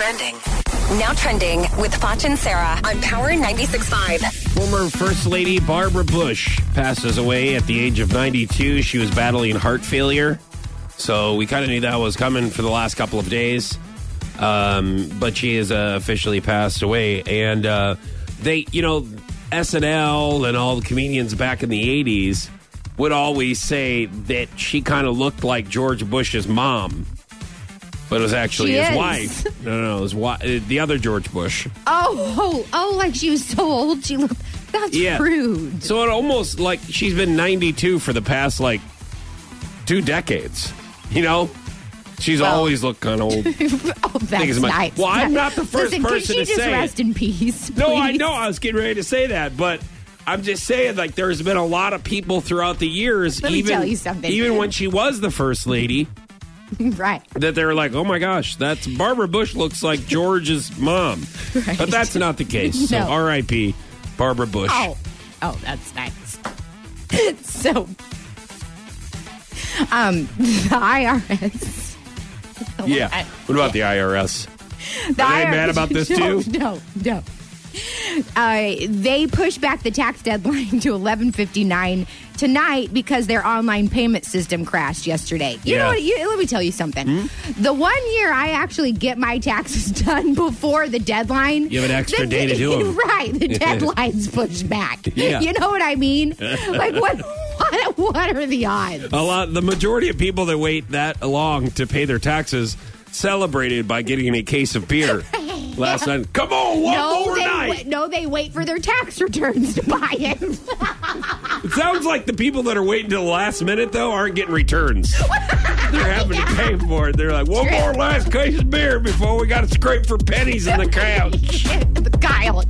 trending. Now trending with Foch and Sarah on Power 96.5. Former First Lady Barbara Bush passes away at the age of 92. She was battling heart failure. So we kind of knew that was coming for the last couple of days. Um, but she has uh, officially passed away. And uh, they, you know, SNL and all the comedians back in the 80s would always say that she kind of looked like George Bush's mom. But it was actually She his is. wife. No, no, no, it was uh, the other George Bush. Oh, oh, oh, like she was so old. She looked. That's Yeah. rude. So it almost like she's been 92 for the past like two decades. You know, she's Well- always looked kind of old. Oh, that's nice. Well, I'm not the first Listen, person can to she just say it. rest in peace? no, I know. I was getting ready to say that, but I'm just saying, like, there's been a lot of people throughout the years, Let me tell you something. even when she was the first lady, right. that they were like, "Oh my gosh, that's Barbara Bush looks like George's mom," Right. but that's not the case. So, No. R.I.P. Barbara Bush. Oh, oh, that's nice. so, um, the IRS. Yeah. What about the IRS? The Are they IRS mad about this no, too? No, no. Uh, they pushed back the tax deadline to 11:59 tonight because their online payment system crashed yesterday. You Yeah. know what? You, let me tell you something. The one year I actually get my taxes done before the deadline, You have an extra the- day to do 'em. Right, the deadline's pushed back. Yeah. You know what I mean? like what? What? What are the odds? A lot. The majority of people that wait that long to pay their taxes celebrated by getting a case of beer last night. Come on, one no, more they night. wait- no, they wait for their tax returns to buy it. It sounds like the people that are waiting till the last minute though aren't getting returns. They're having to pay for it. They're like, one True. more last case of beer before we got to scrape for pennies in the couch. God